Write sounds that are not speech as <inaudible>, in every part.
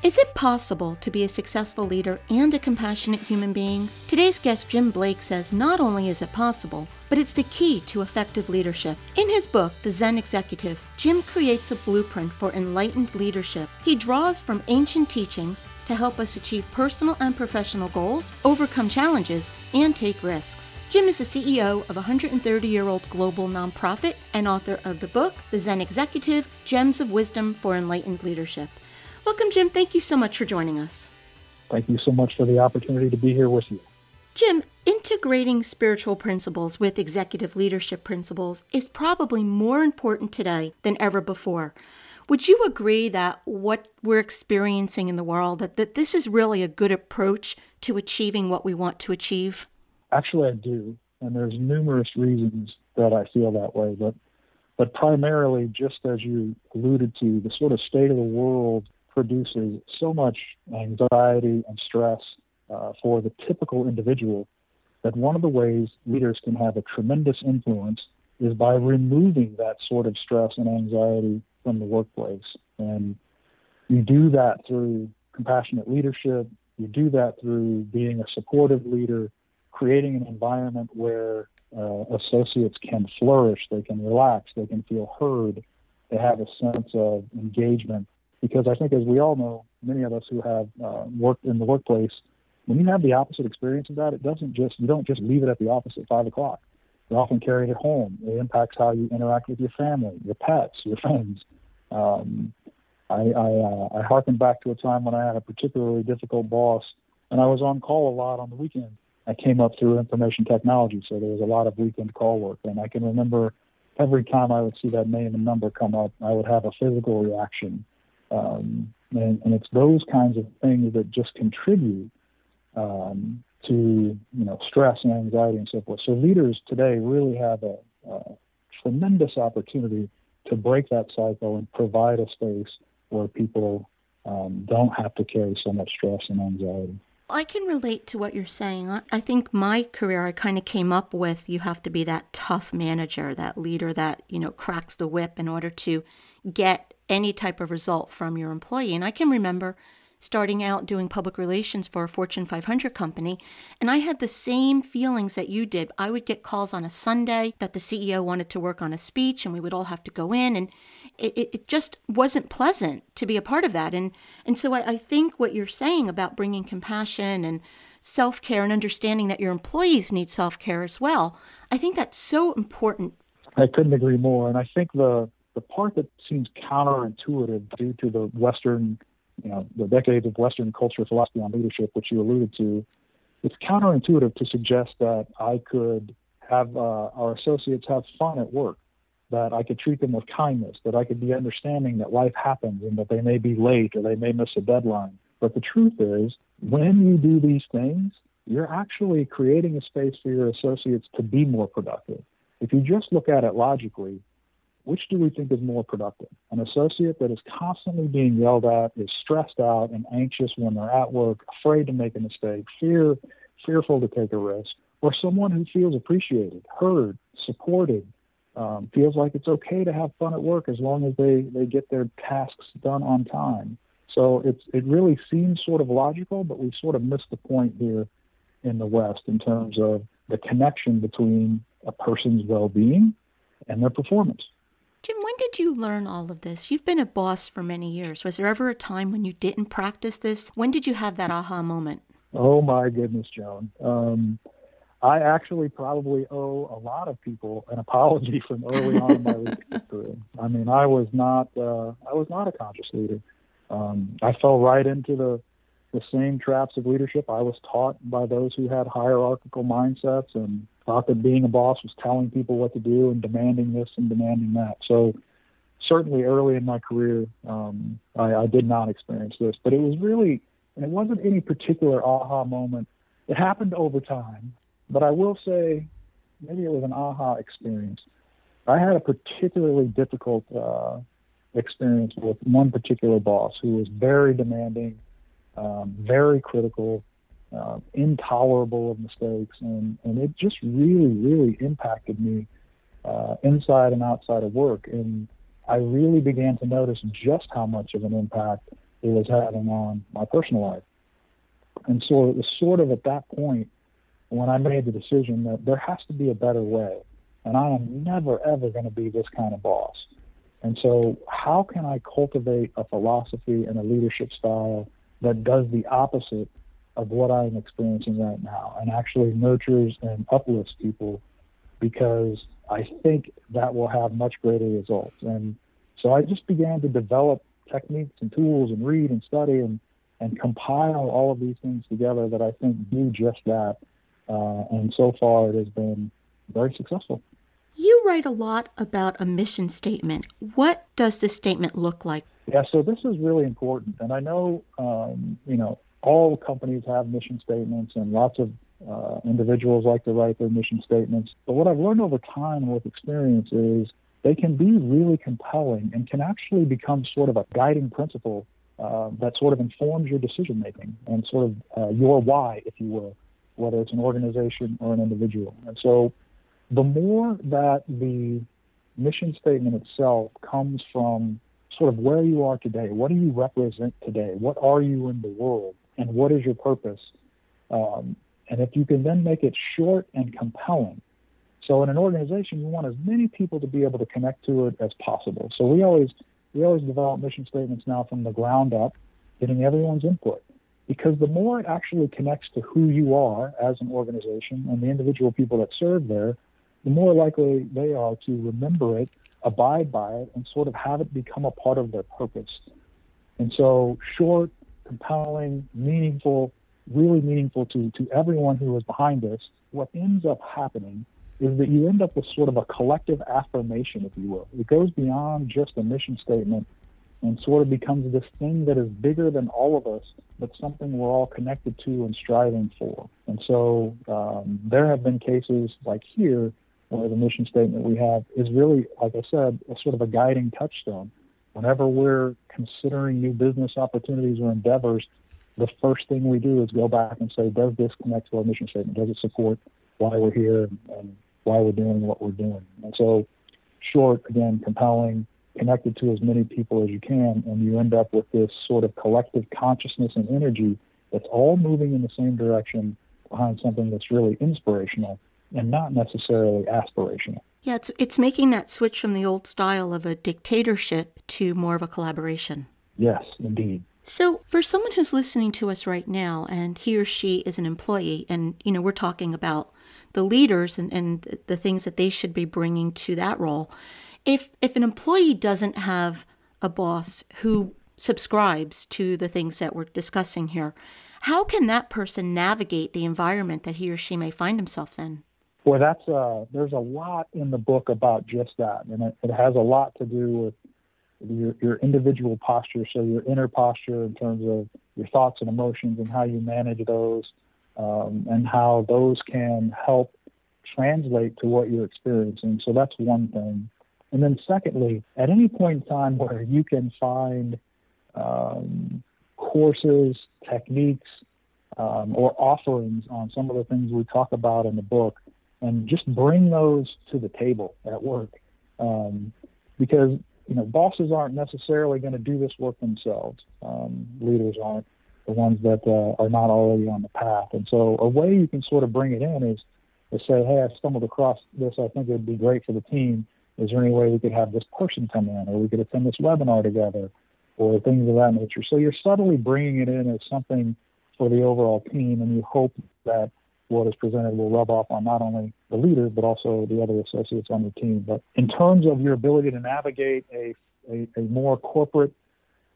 Is it possible to be a successful leader and a compassionate human being? Today's guest, Jim Blake, says not only is it possible, but it's the key to effective leadership. In his book, The Zen Executive, Jim creates a blueprint for enlightened leadership. He draws from ancient teachings to help us achieve personal and professional goals, overcome challenges, and take risks. Jim is the CEO of a 130 year old global nonprofit and author of the book, The Zen Executive Gems of Wisdom for Enlightened Leadership. Welcome, Jim. Thank you so much for joining us. Thank you so much for the opportunity to be here with you. Jim, integrating spiritual principles with executive leadership principles is probably more important today than ever before. Would you agree that what we're experiencing in the world that, that this is really a good approach to achieving what we want to achieve? Actually, I do, and there's numerous reasons that I feel that way, but but primarily just as you alluded to, the sort of state of the world produces so much anxiety and stress uh, for the typical individual that one of the ways leaders can have a tremendous influence is by removing that sort of stress and anxiety from the workplace. And you do that through compassionate leadership, you do that through being a supportive leader, creating an environment where uh, associates can flourish, they can relax, they can feel heard, they have a sense of engagement because I think, as we all know, many of us who have uh, worked in the workplace, when you have the opposite experience of that, it doesn't just you don't just leave it at the office at five o'clock. You often carry it home. It impacts how you interact with your family, your pets, your friends. Um, I, I, uh, I harken back to a time when I had a particularly difficult boss, and I was on call a lot on the weekend. I came up through information technology, so there was a lot of weekend call work, and I can remember every time I would see that name and number come up, I would have a physical reaction um, and, and, it's those kinds of things that just contribute um, to you know stress and anxiety and so forth. So leaders today really have a, a tremendous opportunity to break that cycle and provide a space where people um, don't have to carry so much stress and anxiety. I can relate to what you're saying. I think my career, I kind of came up with you have to be that tough manager, that leader that, you know, cracks the whip in order to get any type of result from your employee. And I can remember starting out doing public relations for a Fortune 500 company, and I had the same feelings that you did. I would get calls on a Sunday that the CEO wanted to work on a speech, and we would all have to go in, and it, it just wasn't pleasant to be a part of that. And and so I, I think what you're saying about bringing compassion and self care and understanding that your employees need self care as well, I think that's so important. I couldn't agree more, and I think the the part that seems counterintuitive due to the Western, you know, the decades of Western culture, philosophy on leadership, which you alluded to, it's counterintuitive to suggest that I could have uh, our associates have fun at work, that I could treat them with kindness, that I could be understanding that life happens and that they may be late or they may miss a deadline. But the truth is, when you do these things, you're actually creating a space for your associates to be more productive. If you just look at it logically, which do we think is more productive? An associate that is constantly being yelled at, is stressed out and anxious when they're at work, afraid to make a mistake, fear, fearful to take a risk, or someone who feels appreciated, heard, supported, um, feels like it's okay to have fun at work as long as they, they get their tasks done on time. So it's it really seems sort of logical, but we sort of missed the point here in the West in terms of the connection between a person's well-being and their performance. Jim, when did you learn all of this? You've been a boss for many years. Was there ever a time when you didn't practice this? When did you have that aha moment? Oh my goodness, Joan. Um, I actually probably owe a lot of people an apology <laughs> from early on in my <laughs> leadership career. I mean, I was not uh, I was not a conscious leader. Um, I fell right into the the same traps of leadership I was taught by those who had hierarchical mindsets and thought that being a boss was telling people what to do and demanding this and demanding that. So certainly early in my career, um, I, I did not experience this, but it was really, and it wasn't any particular aha moment. It happened over time, but I will say maybe it was an aha experience. I had a particularly difficult uh, experience with one particular boss who was very demanding, um, very critical, uh, intolerable of mistakes, and, and it just really, really impacted me uh, inside and outside of work. And I really began to notice just how much of an impact it was having on my personal life. And so it was sort of at that point when I made the decision that there has to be a better way. And I am never, ever going to be this kind of boss. And so, how can I cultivate a philosophy and a leadership style that does the opposite of what I'm experiencing right now and actually nurtures and uplifts people because I think that will have much greater results. And so I just began to develop techniques and tools and read and study and, and compile all of these things together that I think do just that. Uh, and so far, it has been very successful. You write a lot about a mission statement. What does this statement look like? Yeah, so this is really important. And I know, um, you know, all companies have mission statements and lots of uh, individuals like to write their mission statements. But what I've learned over time with experience is they can be really compelling and can actually become sort of a guiding principle uh, that sort of informs your decision making and sort of uh, your why, if you will, whether it's an organization or an individual. And so the more that the mission statement itself comes from sort of where you are today, what do you represent today, what are you in the world, and what is your purpose, um, and if you can then make it short and compelling, so in an organization, you want as many people to be able to connect to it as possible. So we always we always develop mission statements now from the ground up, getting everyone's input. Because the more it actually connects to who you are as an organization and the individual people that serve there, the more likely they are to remember it, abide by it, and sort of have it become a part of their purpose. And so short, compelling, meaningful, really meaningful to, to everyone who is behind this, what ends up happening is that you end up with sort of a collective affirmation, if you will. It goes beyond just a mission statement and sort of becomes this thing that is bigger than all of us, but something we're all connected to and striving for. And so um, there have been cases like here where the mission statement we have is really, like I said, a sort of a guiding touchstone. Whenever we're considering new business opportunities or endeavors, the first thing we do is go back and say, does this connect to our mission statement? Does it support why we're here and why we're doing what we're doing? And so, short, again, compelling, connected to as many people as you can, and you end up with this sort of collective consciousness and energy that's all moving in the same direction behind something that's really inspirational and not necessarily aspirational. Yeah, it's it's making that switch from the old style of a dictatorship to more of a collaboration. Yes, indeed. So, for someone who's listening to us right now and he or she is an employee and you know, we're talking about the leaders and, and the things that they should be bringing to that role. If if an employee doesn't have a boss who subscribes to the things that we're discussing here, how can that person navigate the environment that he or she may find himself in? Boy, that's uh, there's a lot in the book about just that, and it, it has a lot to do with your, your individual posture, so your inner posture in terms of your thoughts and emotions and how you manage those, um, and how those can help translate to what you're experiencing. So that's one thing. And then, secondly, at any point in time where you can find um, courses, techniques, um, or offerings on some of the things we talk about in the book, and just bring those to the table at work. Um, because you know, bosses aren't necessarily going to do this work themselves. Um, leaders aren't the ones that uh, are not already on the path. And so, a way you can sort of bring it in is to say, "Hey, I stumbled across this. I think it would be great for the team. Is there any way we could have this person come in, or we could attend this webinar together, or things of that nature?" So you're subtly bringing it in as something for the overall team, and you hope that what is presented will rub off on not only the leader but also the other associates on the team. But in terms of your ability to navigate a a, a more corporate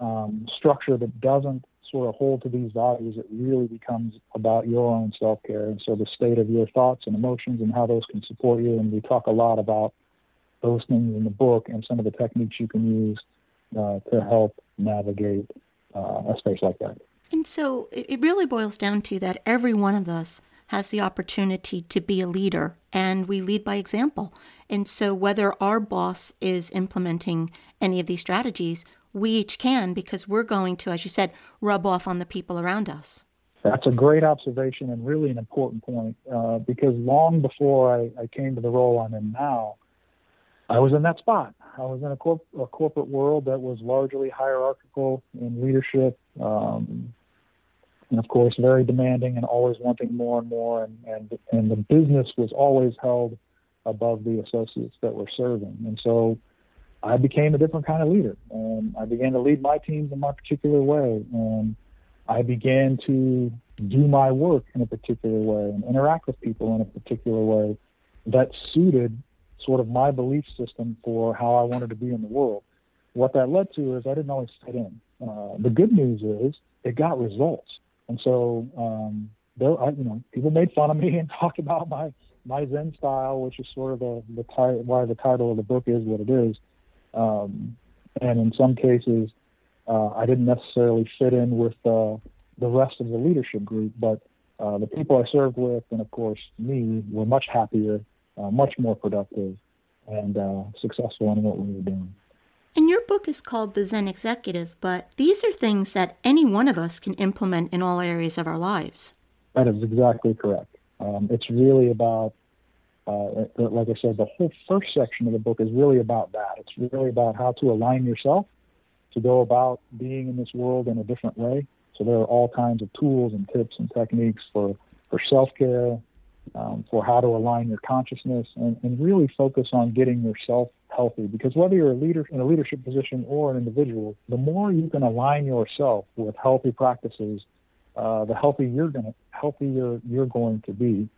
um, structure that doesn't sort of hold to these values, it really becomes about your own self care. And so the state of your thoughts and emotions and how those can support you. And we talk a lot about those things in the book and some of the techniques you can use uh, to help navigate uh, a space like that. And so it really boils down to that every one of us has the opportunity to be a leader and we lead by example. And so whether our boss is implementing any of these strategies, we each can because we're going to, as you said, rub off on the people around us. That's a great observation and really an important point uh, because long before I, I, came to the role I'm in now, I was in that spot. I was in a, corp- a corporate world that was largely hierarchical in leadership, um, and of course very demanding and always wanting more and more. And, and and the business was always held above the associates that were serving. And so I became a different kind of leader, I began to lead my teams in my particular way, and I began to do my work in a particular way and interact with people in a particular way that suited sort of my belief system for how I wanted to be in the world. What that led to is I didn't always fit in. Uh, the good news is it got results, and so um, there, I, you know, people made fun of me <laughs> and talked about my my Zen style, which is sort of the, the why the title of the book is what it is. Um, and in some cases, uh, I didn't necessarily fit in with uh, the rest of the leadership group, but uh, the people I served with, and of course me, were much happier, uh, much more productive, and uh, successful in what we were doing. And your book is called The Zen Executive, but these are things that any one of us can implement in all areas of our lives. That is exactly correct. Um, it's really about, uh, like I said, the whole first section of the book is really about that. It's really about how to align yourself to go about being in this world in a different way. So there are all kinds of tools and tips and techniques for, for self care, um, for how to align your consciousness, and, and really focus on getting yourself healthy. Because whether you're a leader in a leadership position or an individual, the more you can align yourself with healthy practices, uh, the healthier you're going to healthier you're going to be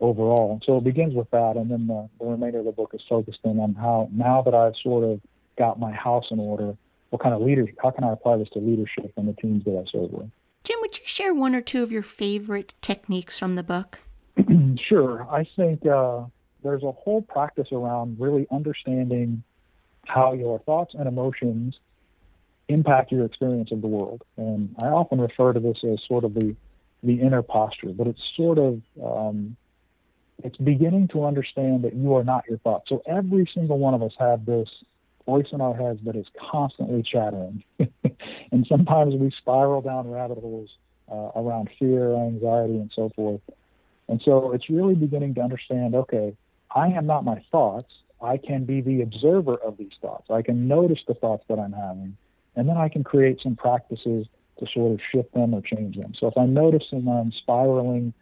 overall. So it begins with that, and then the, the remainder of the book is focused in on how now that I've sort of got my house in order, what kind of leader? How can I apply this to leadership and the teams that I serve with? Jim, would you share one or two of your favorite techniques from the book? <clears throat> sure. I think uh, there's a whole practice around really understanding how your thoughts and emotions impact your experience of the world. And I often refer to this as sort of the the inner posture, but it's sort of um, it's beginning to understand that you are not your thoughts. So every single one of us have this voice in our heads that is constantly chattering, <laughs> and sometimes we spiral down rabbit holes uh, around fear, anxiety, and so forth. And so it's really beginning to understand. Okay, I am not my thoughts. I can be the observer of these thoughts. I can notice the thoughts that I'm having, and then I can create some practices to sort of shift them or change them. So if I'm noticing I'm spiraling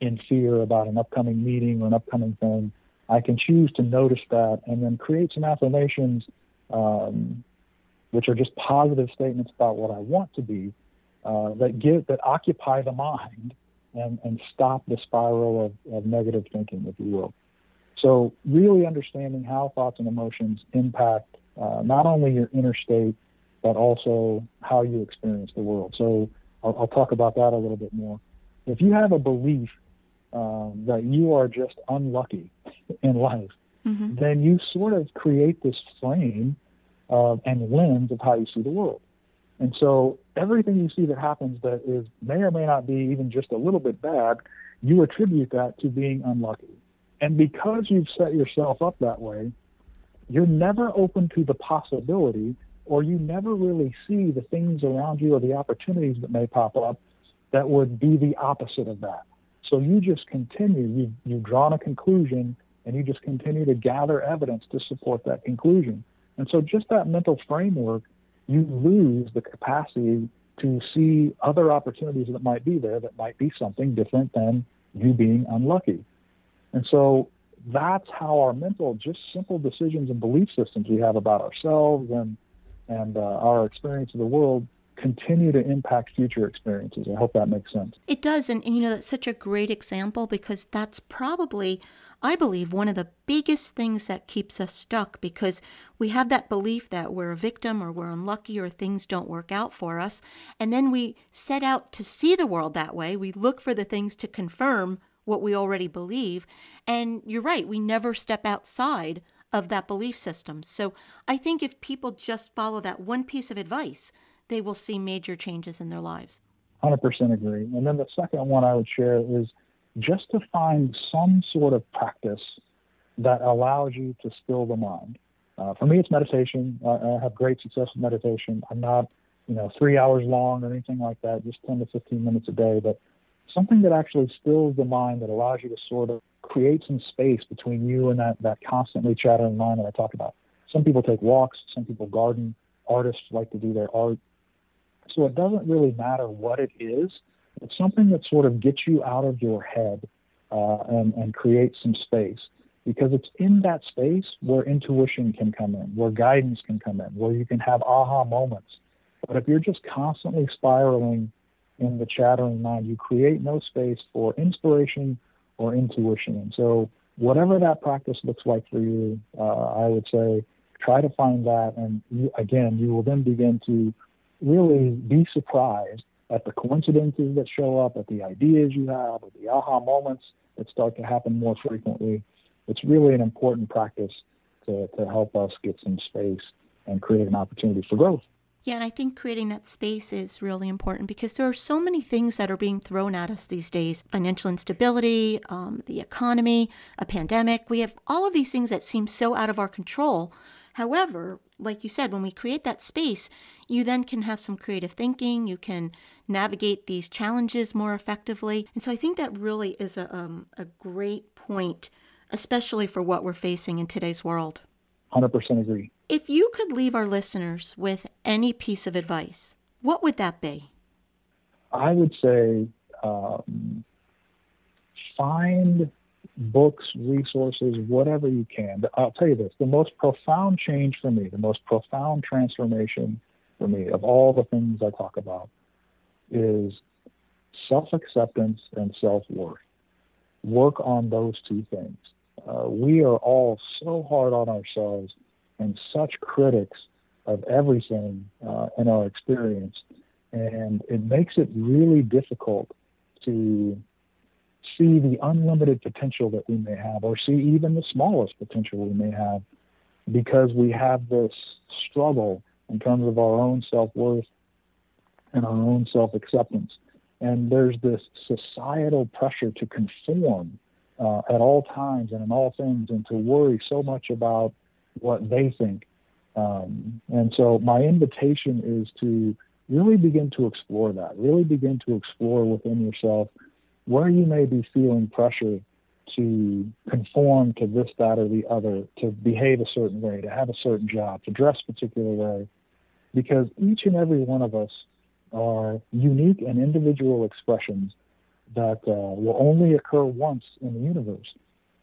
in fear about an upcoming meeting or an upcoming thing, I can choose to notice that and then create some affirmations, um, which are just positive statements about what I want to be, uh, that give that occupy the mind and and stop the spiral of, of negative thinking, if you will. So really understanding how thoughts and emotions impact uh, not only your inner state but also how you experience the world. So I'll, I'll talk about that a little bit more. If you have a belief um, that you are just unlucky in life, mm-hmm. then you sort of create this frame uh, and lens of how you see the world. And so everything you see that happens that is may or may not be even just a little bit bad, you attribute that to being unlucky. And because you've set yourself up that way, you're never open to the possibility or you never really see the things around you or the opportunities that may pop up that would be the opposite of that. So you just continue, you, you've drawn a conclusion, and you just continue to gather evidence to support that conclusion. And so just that mental framework, you lose the capacity to see other opportunities that might be there that might be something different than you being unlucky. And so that's how our mental, just simple decisions and belief systems we have about ourselves and and uh, our experience of the world continue to impact future experiences. I hope that makes sense. It does. And, and, you know, that's such a great example because that's probably, I believe, one of the biggest things that keeps us stuck because we have that belief that we're a victim or we're unlucky or things don't work out for us. And then we set out to see the world that way. We look for the things to confirm what we already believe. And you're right, we never step outside of that belief system. So I think if people just follow that one piece of advice, they will see major changes in their lives. 100% agree. And then the second one I would share is just to find some sort of practice that allows you to still the mind. Uh, for me, it's meditation. I, I have great success with meditation. I'm not, you know, three hours long or anything like that, just 10 to 15 minutes a day, but something that actually stills the mind that allows you to sort of create some space between you and that, that constantly chattering mind that I talk about. Some people take walks, some people garden, artists like to do their art. So it doesn't really matter what it is. It's something that sort of gets you out of your head uh, and, and creates some space because it's in that space where intuition can come in, where guidance can come in, where you can have aha moments. But if you're just constantly spiraling in the chattering mind, you create no space for inspiration or intuition. And so, whatever that practice looks like for you, uh, I would say try to find that. And you, again, you will then begin to really be surprised at the coincidences that show up, at the ideas you have, at the aha moments that start to happen more frequently. It's really an important practice to, to help us get some space and create an opportunity for growth. Yeah, and I think creating that space is really important because there are so many things that are being thrown at us these days financial instability, um, the economy, a pandemic. We have all of these things that seem so out of our control. However, like you said, when we create that space, you then can have some creative thinking. You can navigate these challenges more effectively. And so I think that really is a, um, a great point, especially for what we're facing in today's world. 100% agree. If you could leave our listeners with any piece of advice, what would that be? I would say um, find books, resources, whatever you can. I'll tell you this the most profound change for me, the most profound transformation for me of all the things I talk about is self acceptance and self worth. Work on those two things. Uh, we are all so hard on ourselves and such critics of everything uh, in our experience. And it makes it really difficult to see the unlimited potential that we may have, or see even the smallest potential we may have, because we have this struggle in terms of our own self worth and our own self acceptance. And there's this societal pressure to conform uh, at all times and in all things and to worry so much about what they think. Um, and so my invitation is to really begin to explore that, really begin to explore within yourself where you may be feeling pressure to conform to this, that, or the other, to behave a certain way, to have a certain job, to dress a particular way, because each and every one of us are unique and individual expressions that uh, will only occur once in the universe.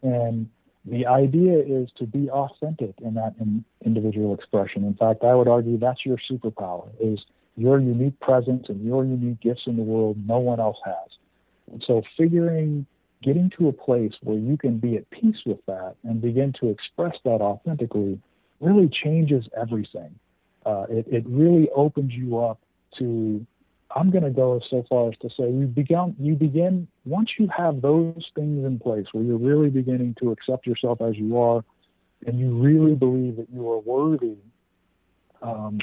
And the idea is to be authentic in that in individual expression. In fact, I would argue that's your superpower is your unique presence and your unique gifts in the world no one else has. And so figuring getting to a place where you can be at peace with that and begin to express that authentically really changes everything. Uh, it, it really opens you up to I'm going to go so far as to say you begin you begin once you have those things in place where you're really beginning to accept yourself as you are, and you really believe that you are worthy. Um,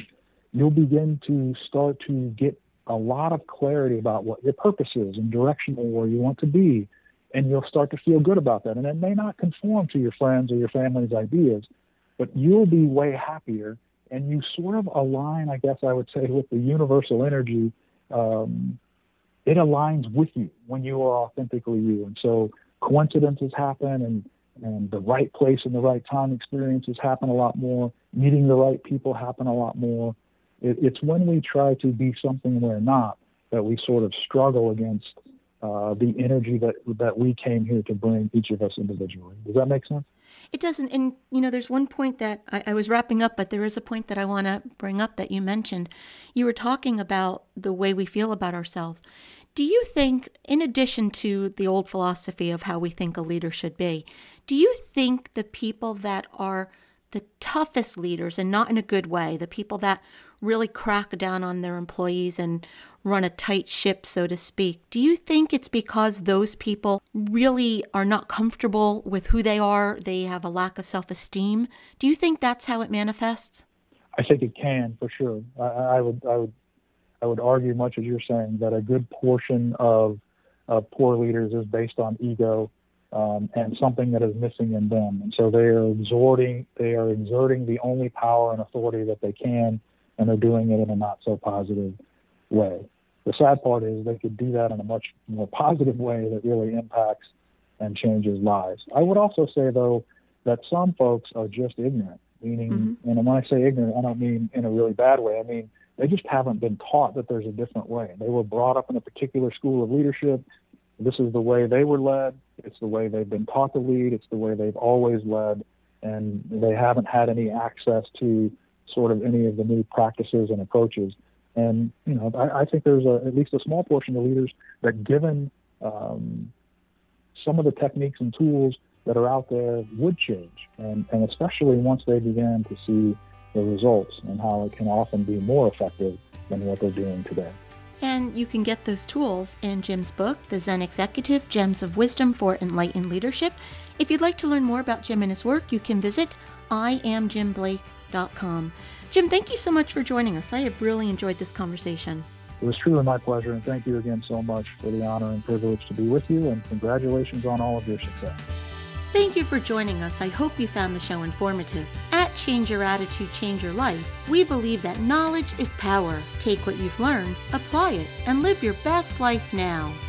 you'll begin to start to get a lot of clarity about what your purpose is and direction where you want to be, and you'll start to feel good about that. And it may not conform to your friends or your family's ideas, but you'll be way happier, and you sort of align, I guess I would say, with the universal energy um, it aligns with you when you are authentically you. And so coincidences happen and, and the right place and the right time experiences happen a lot more. Meeting the right people happen a lot more. It, it's when we try to be something we're not that we sort of struggle against uh, the energy that that we came here to bring each of us individually. Does that make sense? It doesn't. And, you know, there's one point that I, I was wrapping up, but there is a point that I want to bring up that you mentioned. You were talking about the way we feel about ourselves. Do you think, in addition to the old philosophy of how we think a leader should be, do you think the people that are the toughest leaders, and not in a good way, the people that really crack down on their employees and run a tight ship, so to speak. Do you think it's because those people really are not comfortable with who they are? They have a lack of self esteem? Do you think that's how it manifests? I think it can for sure. I, I, would I would I would argue much as you're saying that a good portion of of poor leaders is based on ego um, and something that is missing in them, and so they are exhorting they are exerting the only power and authority that they can, and they're doing it in a not so positive way. The sad part is they could do that in a much more positive way that really impacts and changes lives. I would also say, though, that some folks are just ignorant, meaning, mm-hmm. and when I say ignorant, I don't mean in a really bad way. I mean, they just haven't been taught that there's a different way. They were brought up in a particular school of leadership. This is the way they were led. It's the way they've been taught to lead. It's the way they've always led. And they haven't had any access to sort of any of the new practices and approaches and you know, I, I think there's a, at least a small portion of leaders that, given um, some of the techniques and tools that are out there, would change, and, and especially once they begin to see the results and how it can often be more effective than what they're doing today. And you can get those tools in Jim's book, The Zen Executive Gems of Wisdom for Enlightened Leadership. If you'd like to learn more about Jim and his work, you can visit iamjimblake.com. Jim, thank you so much for joining us. I have really enjoyed this conversation. It was truly my pleasure, and thank you again so much for the honor and privilege to be with you, and congratulations on all of your success. Thank you for joining us. I hope you found the show informative. At Change Your Attitude, Change Your Life, we believe that knowledge is power. Take what you've learned, apply it, and live your best life now.